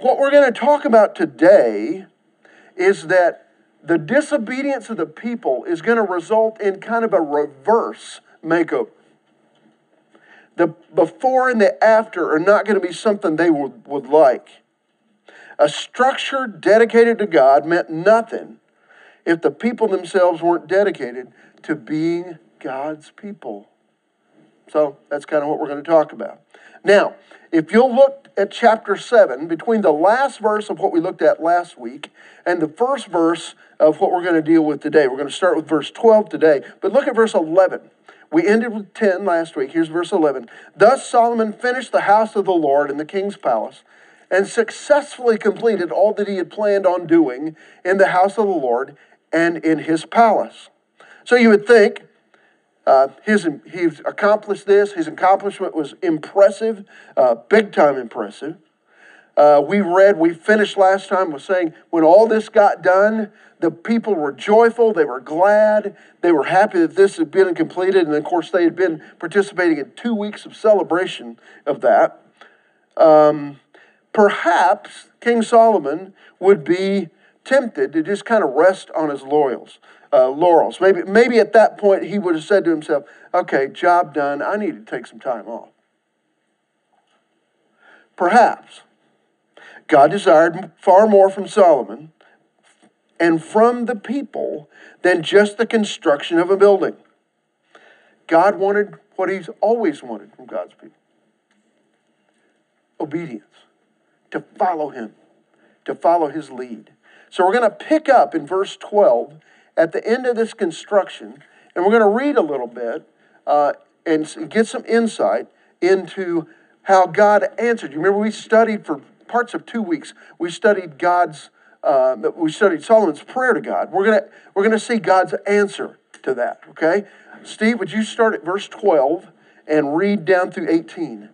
What we're going to talk about today is that the disobedience of the people is going to result in kind of a reverse makeover. The before and the after are not going to be something they would, would like. A structure dedicated to God meant nothing if the people themselves weren't dedicated to being God's people. So that's kind of what we're going to talk about. Now, if you'll look at chapter 7, between the last verse of what we looked at last week and the first verse of what we're going to deal with today, we're going to start with verse 12 today, but look at verse 11. We ended with 10 last week. Here's verse 11. Thus Solomon finished the house of the Lord in the king's palace and successfully completed all that he had planned on doing in the house of the Lord and in his palace. So you would think uh, his, he's accomplished this. His accomplishment was impressive, uh, big time impressive. Uh, we read, we finished last time with saying when all this got done, the people were joyful, they were glad, they were happy that this had been completed, and of course, they had been participating in two weeks of celebration of that. Um, perhaps King Solomon would be tempted to just kind of rest on his laurels uh, laurels. Maybe, maybe at that point he would have said to himself, okay, job done, I need to take some time off. Perhaps God desired far more from Solomon and from the people than just the construction of a building. God wanted what he's always wanted from God's people obedience, to follow him, to follow his lead. So we're going to pick up in verse 12 at the end of this construction, and we're going to read a little bit uh, and get some insight into how God answered. You remember we studied for parts of two weeks. We studied God's. Uh, we studied Solomon's prayer to God. We're gonna we're gonna see God's answer to that. Okay, Steve, would you start at verse twelve and read down through eighteen?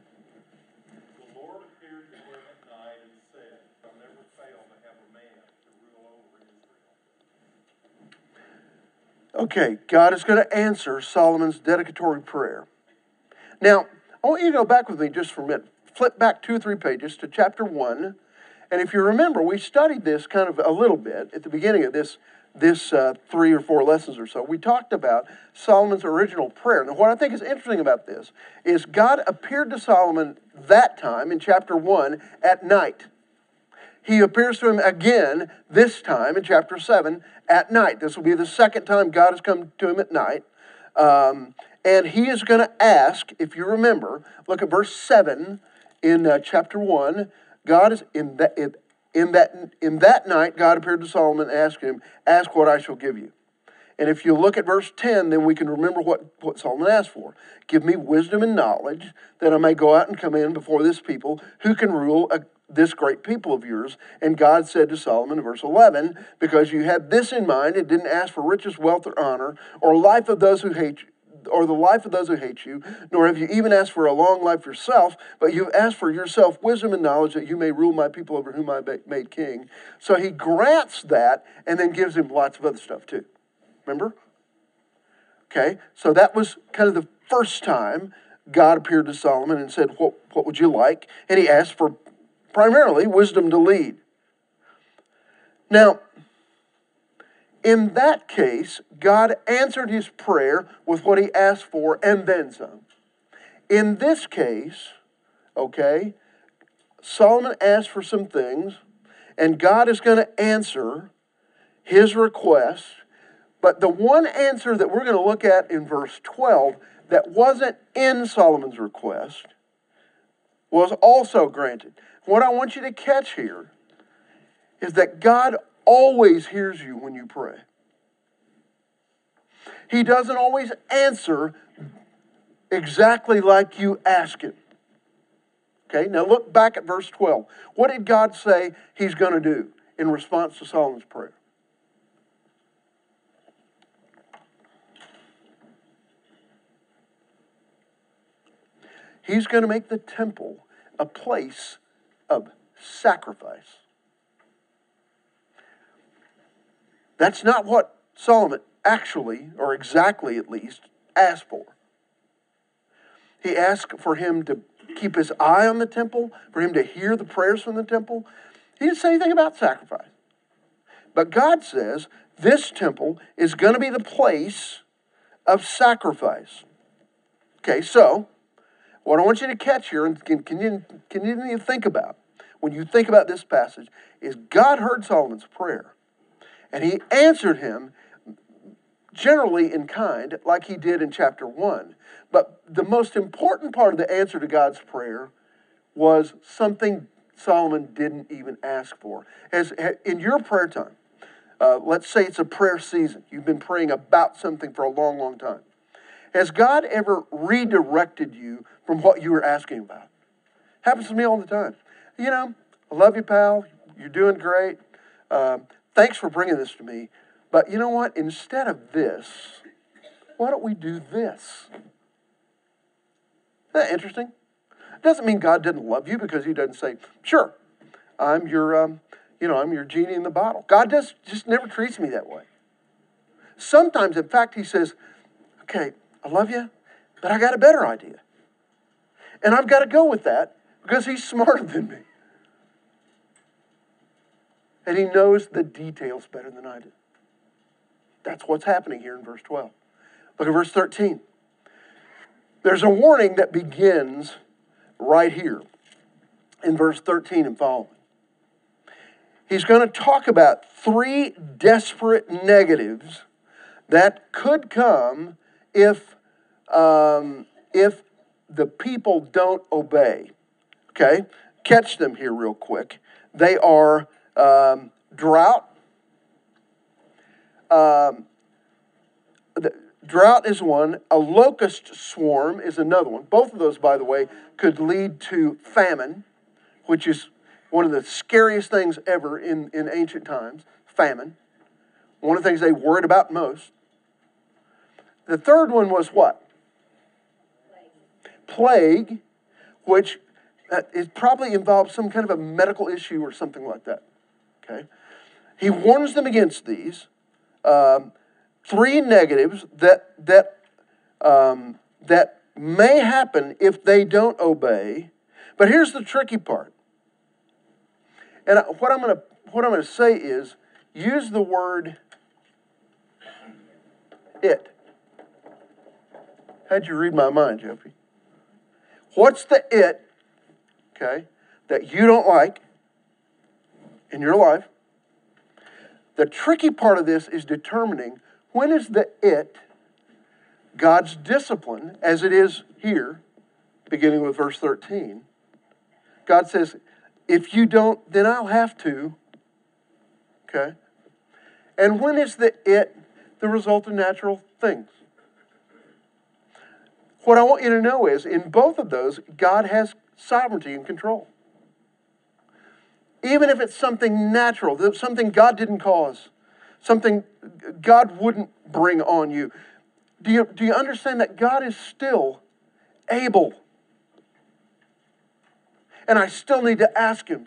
Okay, God is going to answer Solomon's dedicatory prayer. Now, I want you to go back with me just for a minute. Flip back two or three pages to chapter 1. And if you remember, we studied this kind of a little bit at the beginning of this, this uh, three or four lessons or so. We talked about Solomon's original prayer. Now, what I think is interesting about this is God appeared to Solomon that time in chapter 1 at night he appears to him again, this time in chapter 7, at night. This will be the second time God has come to him at night. Um, and he is going to ask, if you remember, look at verse 7 in uh, chapter 1. God is in that, in, in, that, in that night, God appeared to Solomon and asked him, Ask what I shall give you. And if you look at verse 10, then we can remember what, what Solomon asked for. Give me wisdom and knowledge that I may go out and come in before this people who can rule a, this great people of yours. And God said to Solomon in verse 11, Because you had this in mind and didn't ask for riches, wealth, or honor, or life of those who hate you, or the life of those who hate you, nor have you even asked for a long life yourself, but you've asked for yourself wisdom and knowledge that you may rule my people over whom I made king. So he grants that and then gives him lots of other stuff too. Remember? Okay, so that was kind of the first time God appeared to Solomon and said, What, what would you like? And he asked for primarily wisdom to lead. Now, in that case, God answered his prayer with what he asked for and then some. In this case, okay, Solomon asked for some things, and God is going to answer his request. But the one answer that we're going to look at in verse 12 that wasn't in Solomon's request was also granted. What I want you to catch here is that God always hears you when you pray. He doesn't always answer exactly like you ask Him. Okay, now look back at verse 12. What did God say He's going to do in response to Solomon's prayer? He's going to make the temple a place of sacrifice. That's not what Solomon actually, or exactly at least, asked for. He asked for him to keep his eye on the temple, for him to hear the prayers from the temple. He didn't say anything about sacrifice. But God says this temple is going to be the place of sacrifice. Okay, so what I want you to catch here and can you think about when you think about this passage is God heard Solomon's prayer and he answered him generally in kind, like he did in chapter 1. But the most important part of the answer to God's prayer was something Solomon didn't even ask for. As in your prayer time, uh, let's say it's a prayer season. You've been praying about something for a long, long time. Has God ever redirected you from what you were asking about? Happens to me all the time. You know, I love you, pal. You're doing great. Um, thanks for bringing this to me. But you know what? Instead of this, why don't we do this? Isn't that interesting? It doesn't mean God didn't love you because He doesn't say, "Sure, I'm your, um, you know, I'm your genie in the bottle." God does just never treats me that way. Sometimes, in fact, He says, "Okay, I love you, but I got a better idea, and I've got to go with that because He's smarter than me, and He knows the details better than I do." That's what's happening here in verse 12. Look at verse 13. There's a warning that begins right here in verse 13 and following. He's going to talk about three desperate negatives that could come if, um, if the people don't obey. Okay? Catch them here real quick. They are um, drought, um, the drought is one. A locust swarm is another one. Both of those, by the way, could lead to famine, which is one of the scariest things ever in, in ancient times famine. One of the things they worried about most. The third one was what? Plague, which uh, it probably involves some kind of a medical issue or something like that. Okay? He warns them against these um, three negatives that that um, that may happen if they don't obey. But here's the tricky part. And what I'm going to what I'm going to say is use the word it. How'd you read my mind, Jeffrey? What's the it, okay, that you don't like in your life? The tricky part of this is determining when is the it God's discipline, as it is here, beginning with verse 13. God says, if you don't, then I'll have to. Okay? And when is the it the result of natural things? What I want you to know is in both of those, God has sovereignty and control even if it's something natural, something God didn't cause, something God wouldn't bring on you. Do you, do you understand that God is still able? And I still need to ask Him.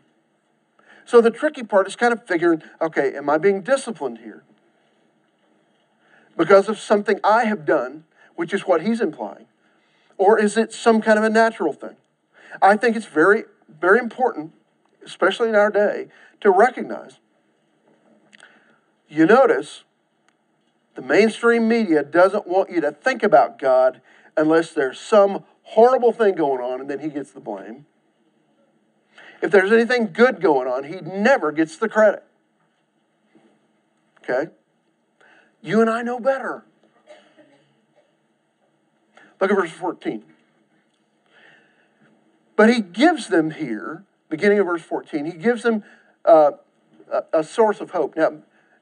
So the tricky part is kind of figuring okay, am I being disciplined here? Because of something I have done, which is what He's implying? Or is it some kind of a natural thing? I think it's very, very important especially in our day, to recognize. You notice the mainstream media doesn't want you to think about God unless there's some horrible thing going on and then he gets the blame. If there's anything good going on, he never gets the credit. Okay? You and I know better. Look at verse 14. But he gives them here beginning of verse 14, he gives them uh, a, a, source of hope. Now,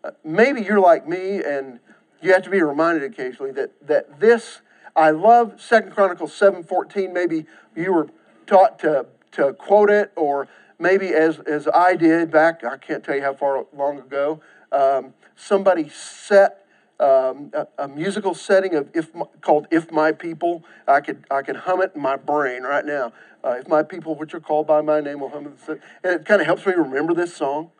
uh, maybe you're like me and you have to be reminded occasionally that, that this, I love Second Chronicles 7.14. Maybe you were taught to, to quote it or maybe as, as I did back, I can't tell you how far long ago, um, somebody set um, a, a, musical setting of if called "If My People." I could I could hum it in my brain right now. Uh, if my people, which are called by my name, will hum it, and it kind of helps me remember this song.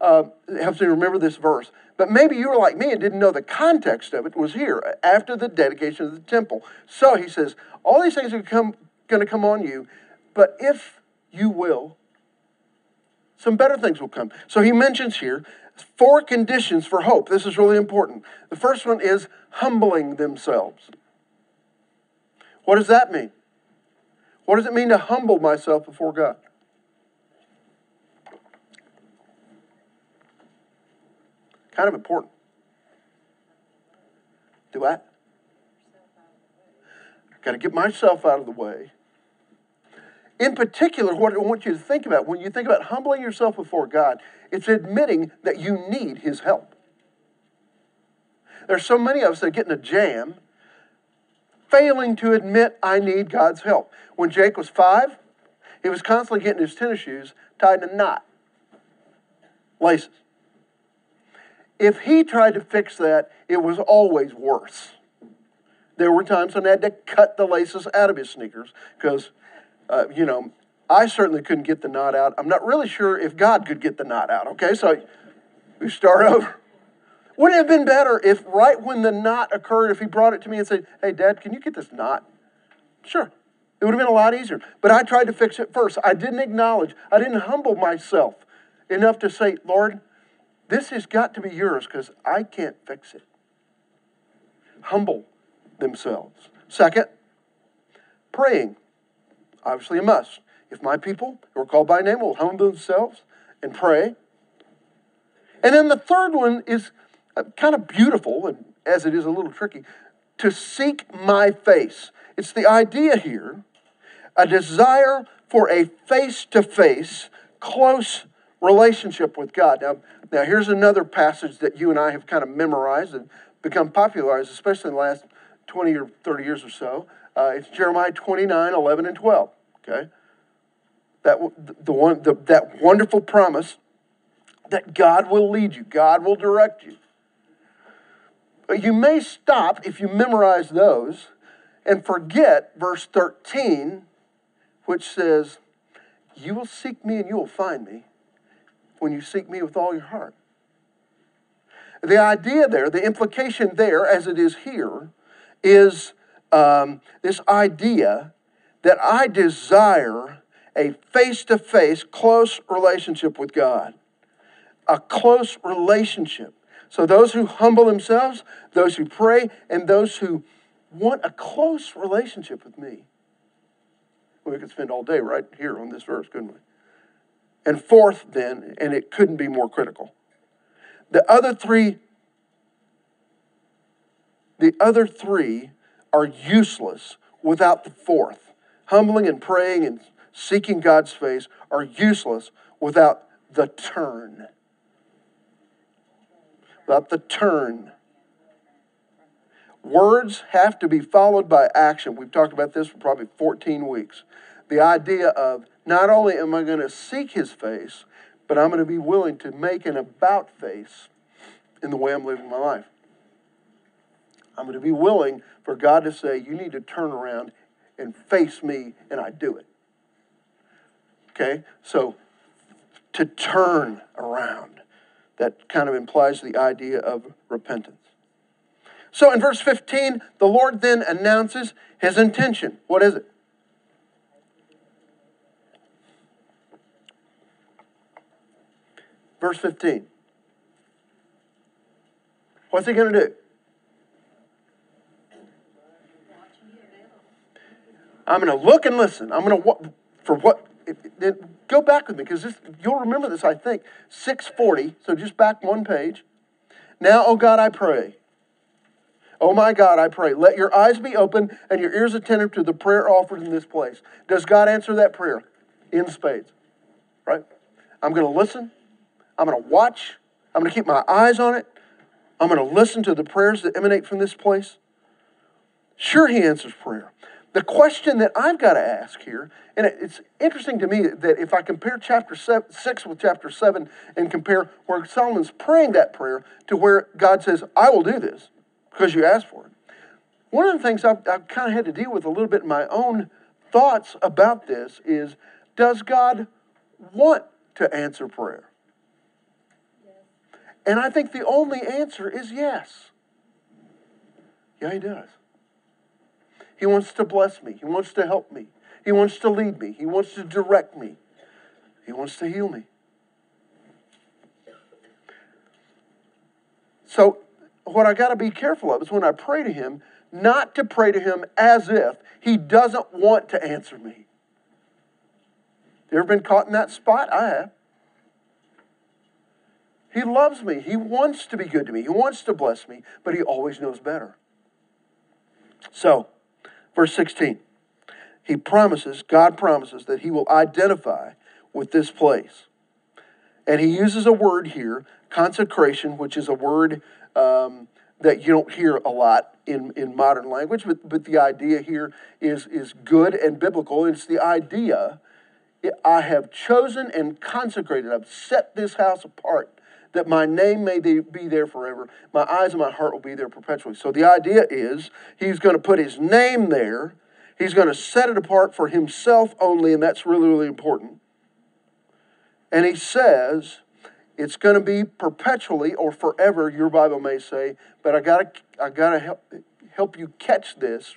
Uh, it helps me remember this verse. But maybe you were like me and didn't know the context of it was here after the dedication of the temple. So he says, all these things are come, going to come on you, but if you will some better things will come. So he mentions here four conditions for hope. This is really important. The first one is humbling themselves. What does that mean? What does it mean to humble myself before God? Kind of important. Do I? Got to get myself out of the way. In particular, what I want you to think about when you think about humbling yourself before God, it's admitting that you need His help. There's so many of us that get in a jam failing to admit I need God's help. When Jake was five, he was constantly getting his tennis shoes tied in a knot, laces. If he tried to fix that, it was always worse. There were times when I had to cut the laces out of his sneakers because, uh, you know, I certainly couldn't get the knot out. I'm not really sure if God could get the knot out, okay? So we start over. Would it have been better if right when the knot occurred, if he brought it to me and said, Hey, Dad, can you get this knot? Sure. It would have been a lot easier. But I tried to fix it first. I didn't acknowledge, I didn't humble myself enough to say, Lord, this has got to be yours because I can't fix it. Humble themselves. Second, praying. Obviously, a must. If my people who are called by name will humble themselves and pray. And then the third one is uh, kind of beautiful, and as it is a little tricky, to seek my face. It's the idea here a desire for a face to face, close relationship with God. Now, now, here's another passage that you and I have kind of memorized and become popularized, especially in the last 20 or 30 years or so. Uh, it's Jeremiah 29, 11, and 12. Okay? That, the one, the, that wonderful promise that God will lead you, God will direct you. You may stop if you memorize those and forget verse 13, which says, You will seek me and you will find me when you seek me with all your heart. The idea there, the implication there, as it is here, is um, this idea that I desire a face to face, close relationship with God. A close relationship. So, those who humble themselves, those who pray, and those who want a close relationship with me. Well, we could spend all day right here on this verse, couldn't we? And fourth, then, and it couldn't be more critical, the other three, the other three are useless without the fourth. Humbling and praying and seeking God's face are useless without the turn. Without the turn. Words have to be followed by action. We've talked about this for probably 14 weeks. The idea of not only am I going to seek his face, but I'm going to be willing to make an about face in the way I'm living my life. I'm going to be willing for God to say, You need to turn around and face me, and I do it. Okay? So, to turn around, that kind of implies the idea of repentance. So, in verse 15, the Lord then announces his intention. What is it? Verse 15. What's he going to do? I'm going to look and listen. I'm going to, for what, it, it, go back with me because you'll remember this, I think. 640, so just back one page. Now, oh God, I pray. Oh my God, I pray. Let your eyes be open and your ears attentive to the prayer offered in this place. Does God answer that prayer? In spades, right? I'm going to listen. I'm going to watch. I'm going to keep my eyes on it. I'm going to listen to the prayers that emanate from this place. Sure, He answers prayer. The question that I've got to ask here, and it's interesting to me that if I compare chapter seven, 6 with chapter 7 and compare where Solomon's praying that prayer to where God says, I will do this because you asked for it. One of the things I've, I've kind of had to deal with a little bit in my own thoughts about this is does God want to answer prayer? And I think the only answer is yes. Yeah, he does. He wants to bless me. He wants to help me. He wants to lead me. He wants to direct me. He wants to heal me. So, what I got to be careful of is when I pray to Him, not to pray to Him as if He doesn't want to answer me. You ever been caught in that spot? I have. He loves me. He wants to be good to me. He wants to bless me, but He always knows better. So, verse 16, He promises, God promises that He will identify with this place. And He uses a word here, consecration, which is a word um, that you don't hear a lot in, in modern language, but, but the idea here is, is good and biblical. It's the idea I have chosen and consecrated, I've set this house apart that my name may be there forever. My eyes and my heart will be there perpetually. So the idea is he's going to put his name there. He's going to set it apart for himself only, and that's really, really important. And he says it's going to be perpetually or forever, your Bible may say, but I got to I got to help help you catch this.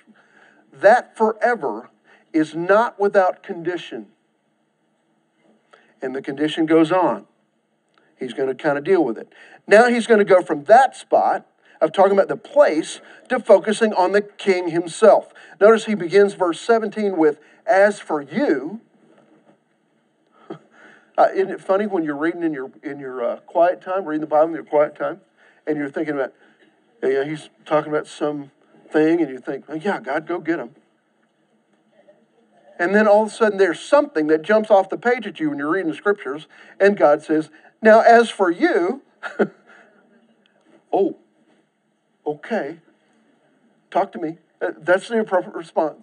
That forever is not without condition. And the condition goes on. He's going to kind of deal with it. Now he's going to go from that spot of talking about the place to focusing on the king himself. Notice he begins verse 17 with, As for you, uh, isn't it funny when you're reading in your in your uh, quiet time, reading the Bible in your quiet time, and you're thinking about, you know, he's talking about some thing, and you think, oh, yeah, God, go get him. And then all of a sudden, there's something that jumps off the page at you when you're reading the scriptures, and God says, "Now, as for you, oh, okay, talk to me." Uh, that's the appropriate response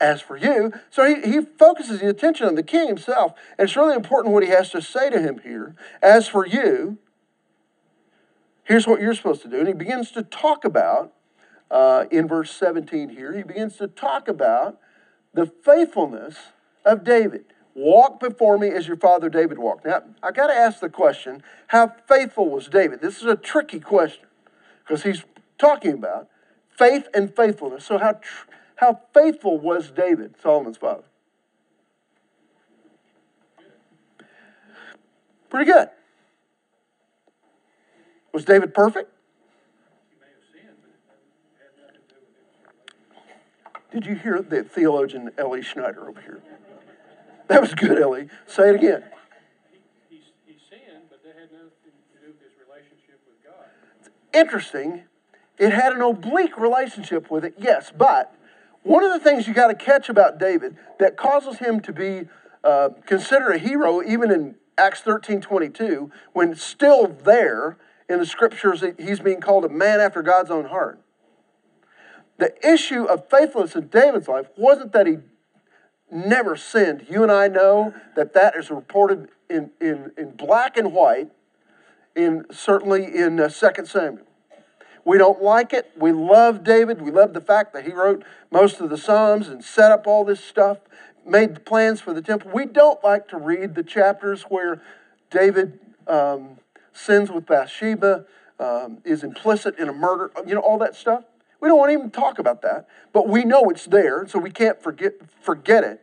as for you. So he, he focuses the attention on the king himself. And it's really important what he has to say to him here. As for you, here's what you're supposed to do. And he begins to talk about, uh, in verse 17 here, he begins to talk about the faithfulness of David. Walk before me as your father David walked. Now, I got to ask the question how faithful was David? This is a tricky question because he's talking about faith and faithfulness. So, how, tr- how faithful was David, Solomon's father? Pretty good. Was David perfect? Did you hear the theologian Ellie Schneider over here? That was good, Ellie. Say it again. He, he, he sinned, but that had nothing to do with his relationship with God. Interesting. It had an oblique relationship with it, yes, but one of the things you got to catch about David that causes him to be uh, considered a hero, even in Acts 13 22, when still there in the scriptures, he's being called a man after God's own heart. The issue of faithfulness in David's life wasn't that he never sinned. You and I know that that is reported in, in, in black and white, in certainly in uh, 2 Samuel. We don't like it. We love David. We love the fact that he wrote most of the Psalms and set up all this stuff, made the plans for the temple. We don't like to read the chapters where David um, sins with Bathsheba, um, is implicit in a murder, you know, all that stuff. We don't want to even talk about that, but we know it's there, so we can't forget, forget it.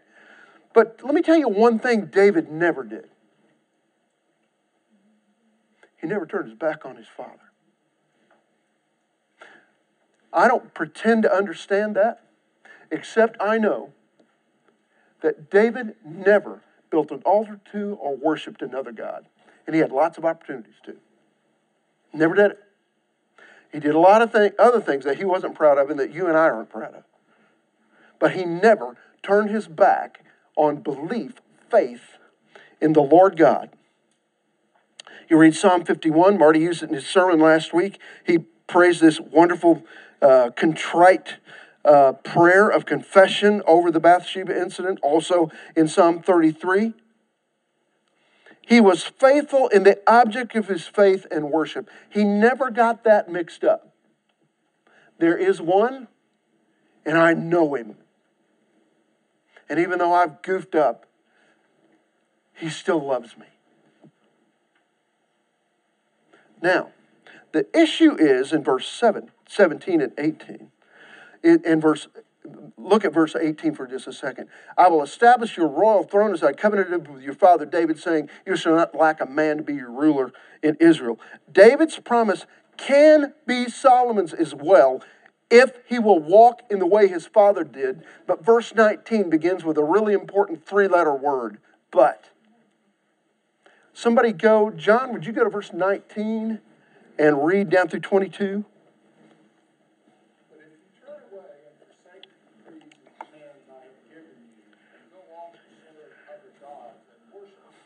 But let me tell you one thing David never did. He never turned his back on his father. I don't pretend to understand that, except I know that David never built an altar to or worshiped another God. And he had lots of opportunities to. Never did it. He did a lot of th- other things that he wasn't proud of and that you and I aren't proud of. But he never turned his back on belief, faith in the Lord God. You read Psalm 51. Marty used it in his sermon last week. He praised this wonderful uh, contrite uh, prayer of confession over the Bathsheba incident, also in Psalm 33. He was faithful in the object of his faith and worship. He never got that mixed up. There is one, and I know him. And even though I've goofed up, he still loves me. Now, the issue is in verse 7 17 and 18. In, in verse look at verse 18 for just a second. I will establish your royal throne as I covenanted with your father David, saying, You shall not lack a man to be your ruler in Israel. David's promise can be Solomon's as well if he will walk in the way his father did. But verse 19 begins with a really important three letter word, but. Somebody go, John, would you go to verse 19 and read down through 22? But if you turn away and forsake the decrees and commands I have given you, and go off to serve other gods and worship them,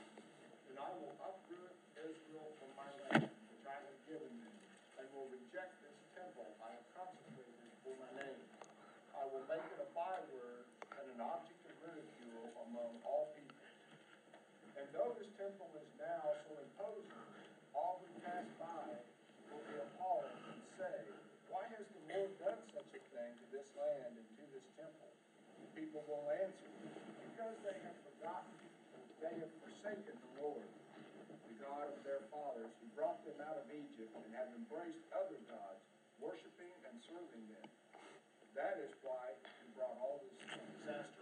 then I will uproot Israel from my land, which I have given them, and will reject this temple I have consecrated for my name. I will make it a byword and an object of ridicule among all people. And this now so imposing, all who pass by will be appalled and say, Why has the Lord done such a thing to this land and to this temple? People will answer, Because they have forgotten, they have forsaken the Lord, the God of their fathers, who brought them out of Egypt, and have embraced other gods, worshiping and serving them. That is why he brought all this disaster.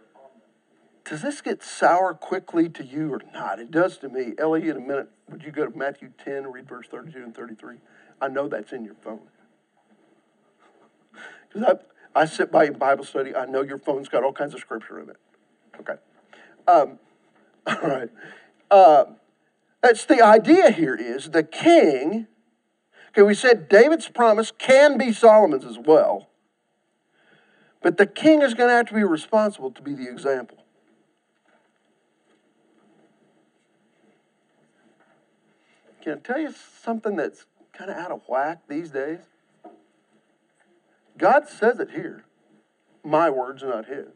Does this get sour quickly to you or not? It does to me. Ellie, in a minute, would you go to Matthew 10 and read verse 32 and 33? I know that's in your phone. Because I, I sit by in Bible study, I know your phone's got all kinds of scripture in it. Okay. Um, all right. Uh, that's the idea here is the king, okay, we said David's promise can be Solomon's as well. But the king is going to have to be responsible to be the example. Can I tell you something that's kind of out of whack these days? God says it here. My words, are not his.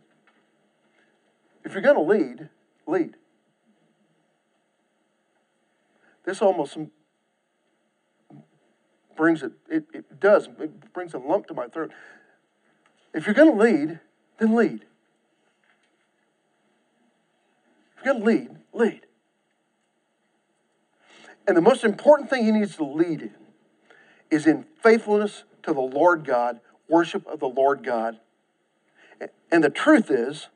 If you're going to lead, lead. This almost brings it, it, it does, it brings a lump to my throat. If you're going to lead, then lead. If you're going to lead, lead. And the most important thing he needs to lead in is in faithfulness to the Lord God, worship of the Lord God. And the truth is,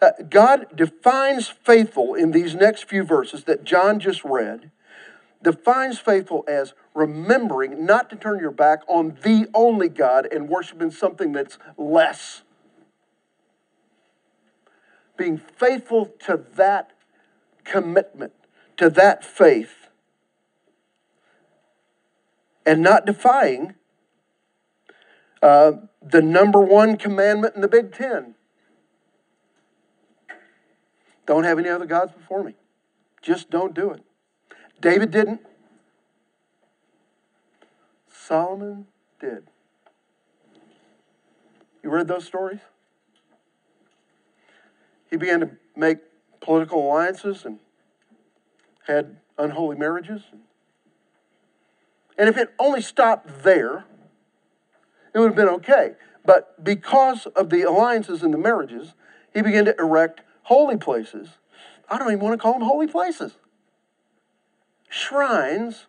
uh, God defines faithful in these next few verses that John just read, defines faithful as remembering not to turn your back on the only God and worshiping something that's less. Being faithful to that commitment to that faith and not defying uh, the number one commandment in the Big Ten. Don't have any other gods before me. Just don't do it. David didn't. Solomon did. You read those stories? He began to make political alliances and had unholy marriages. And if it only stopped there, it would have been okay. But because of the alliances and the marriages, he began to erect holy places. I don't even want to call them holy places. Shrines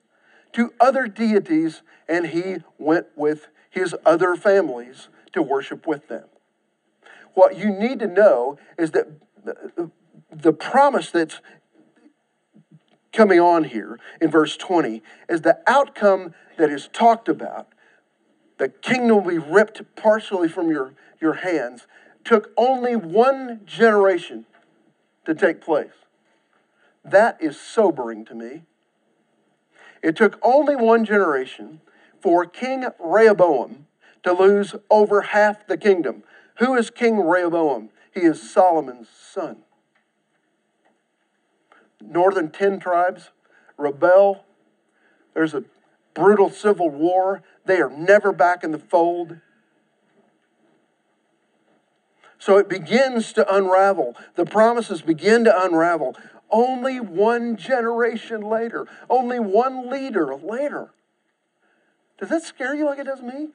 to other deities, and he went with his other families to worship with them. What you need to know is that the promise that's coming on here in verse 20 is the outcome that is talked about. The kingdom will be ripped partially from your, your hands. Took only one generation to take place. That is sobering to me. It took only one generation for King Rehoboam to lose over half the kingdom. Who is King Rehoboam? He is Solomon's son northern 10 tribes rebel. There's a brutal civil war. They are never back in the fold. So it begins to unravel. The promises begin to unravel. Only one generation later, only one leader later. Does that scare you like it does me?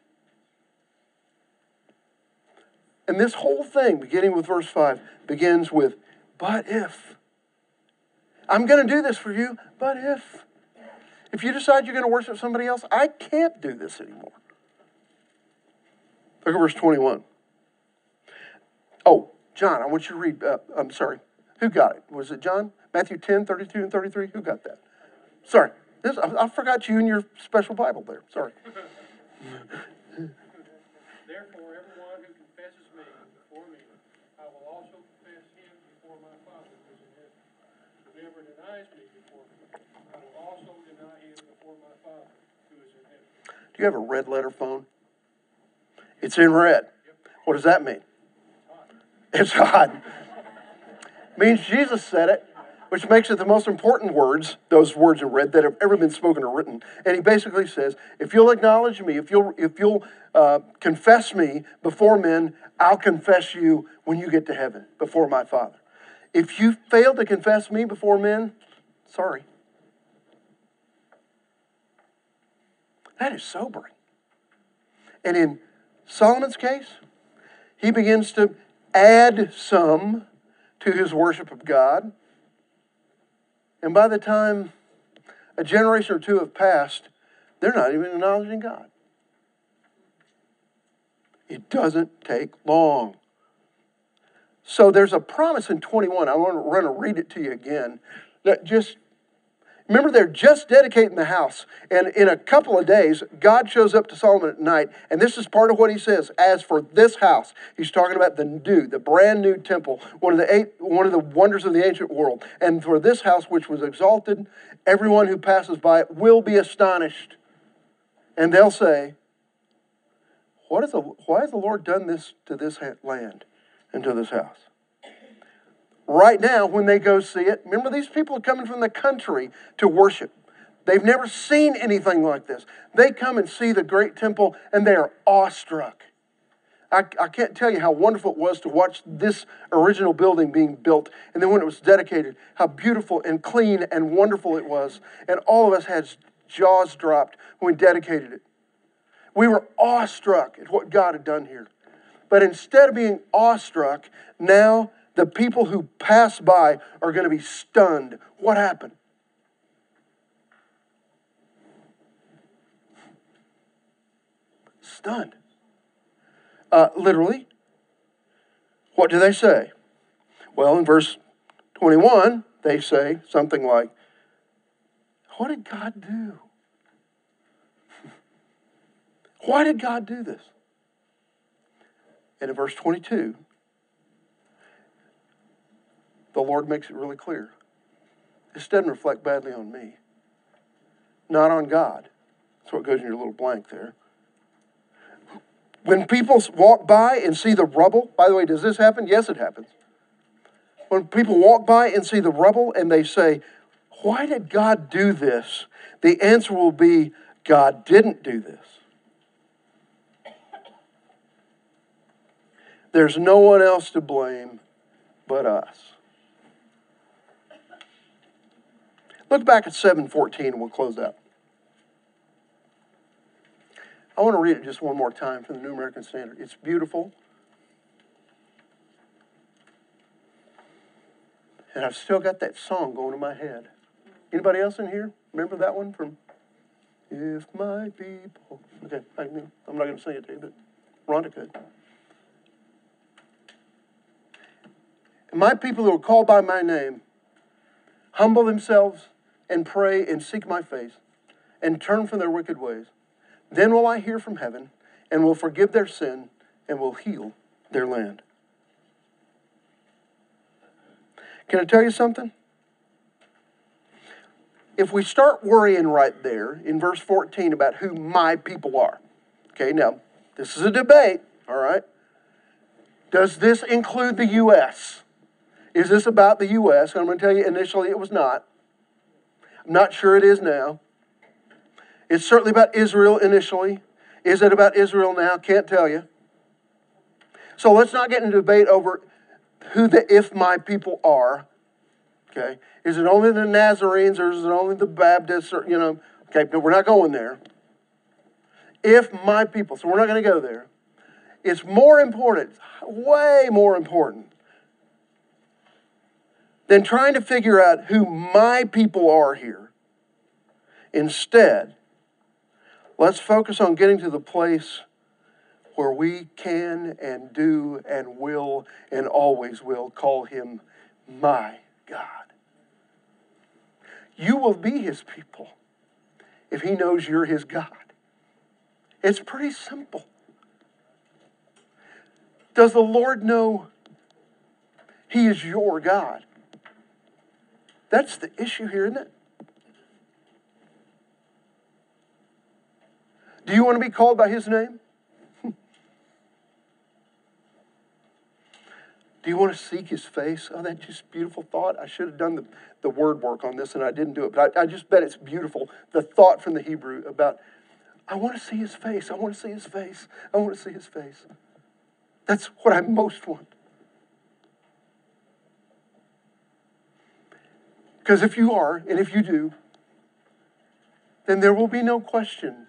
And this whole thing, beginning with verse 5, begins with, but if. I'm going to do this for you, but if if you decide you're going to worship somebody else, I can't do this anymore. Look at verse 21. Oh, John, I want you to read. Uh, I'm sorry. Who got it? Was it John? Matthew 10, 32 and 33? Who got that? Sorry. This, I, I forgot you and your special Bible there. Sorry. Therefore, everyone who confesses me before me, I will also confess him before my Father who is in heaven. Whoever denies me before me, I will also deny him before my Father who is in heaven. Do you have a red letter phone? It's in red. What does that mean? It's hot. means Jesus said it, which makes it the most important words, those words in red, that have ever been spoken or written. And he basically says, if you'll acknowledge me, if you'll, if you'll uh, confess me before men, I'll confess you when you get to heaven before my Father. If you fail to confess me before men, sorry. That is sobering. And in Solomon's case, he begins to add some to his worship of God. And by the time a generation or two have passed, they're not even acknowledging God. It doesn't take long. So there's a promise in 21. I want to, want to read it to you again. That just Remember, they're just dedicating the house. And in a couple of days, God shows up to Solomon at night. And this is part of what he says. As for this house, he's talking about the new, the brand new temple, one of the eight, one of the wonders of the ancient world. And for this house, which was exalted, everyone who passes by it will be astonished. And they'll say, what is the, why has the Lord done this to this land and to this house? right now when they go see it. Remember, these people are coming from the country to worship. They've never seen anything like this. They come and see the great temple and they are awestruck. I, I can't tell you how wonderful it was to watch this original building being built. And then when it was dedicated, how beautiful and clean and wonderful it was. And all of us had jaws dropped when we dedicated it. We were awestruck at what God had done here. But instead of being awestruck, now the people who pass by are going to be stunned. What happened? Stunned. Uh, literally, what do they say? Well, in verse 21, they say something like, What did God do? Why did God do this? And in verse 22, the Lord makes it really clear. This doesn't reflect badly on me, not on God. That's what goes in your little blank there. When people walk by and see the rubble, by the way, does this happen? Yes, it happens. When people walk by and see the rubble and they say, Why did God do this? The answer will be, God didn't do this. There's no one else to blame but us. Look back at 714 and we'll close out. I want to read it just one more time from the New American Standard. It's beautiful. And I've still got that song going in my head. Anybody else in here? Remember that one from If My People? Okay, I I'm not going to sing it to you, but Rhonda could. My people who are called by my name humble themselves and pray and seek my face and turn from their wicked ways. Then will I hear from heaven and will forgive their sin and will heal their land. Can I tell you something? If we start worrying right there in verse 14 about who my people are, okay, now this is a debate, all right? Does this include the U.S.? Is this about the U.S.? I'm going to tell you initially it was not. I'm not sure it is now. It's certainly about Israel initially. Is it about Israel now? Can't tell you. So let's not get into debate over who the if my people are. Okay. Is it only the Nazarenes or is it only the Baptists or, you know, okay, no, we're not going there. If my people, so we're not going to go there. It's more important, way more important than trying to figure out who my people are here. Instead, let's focus on getting to the place where we can and do and will and always will call him my God. You will be his people. if he knows you're his God? It's pretty simple. Does the Lord know he is your God? That's the issue here, isn't it? Do you want to be called by his name? Do you want to seek his face? Oh, that's just beautiful thought. I should have done the, the word work on this and I didn't do it, but I, I just bet it's beautiful. The thought from the Hebrew about, I want to see his face. I want to see his face. I want to see his face. That's what I most want. Because if you are, and if you do, then there will be no question.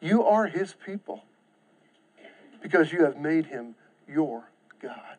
You are his people because you have made him your God.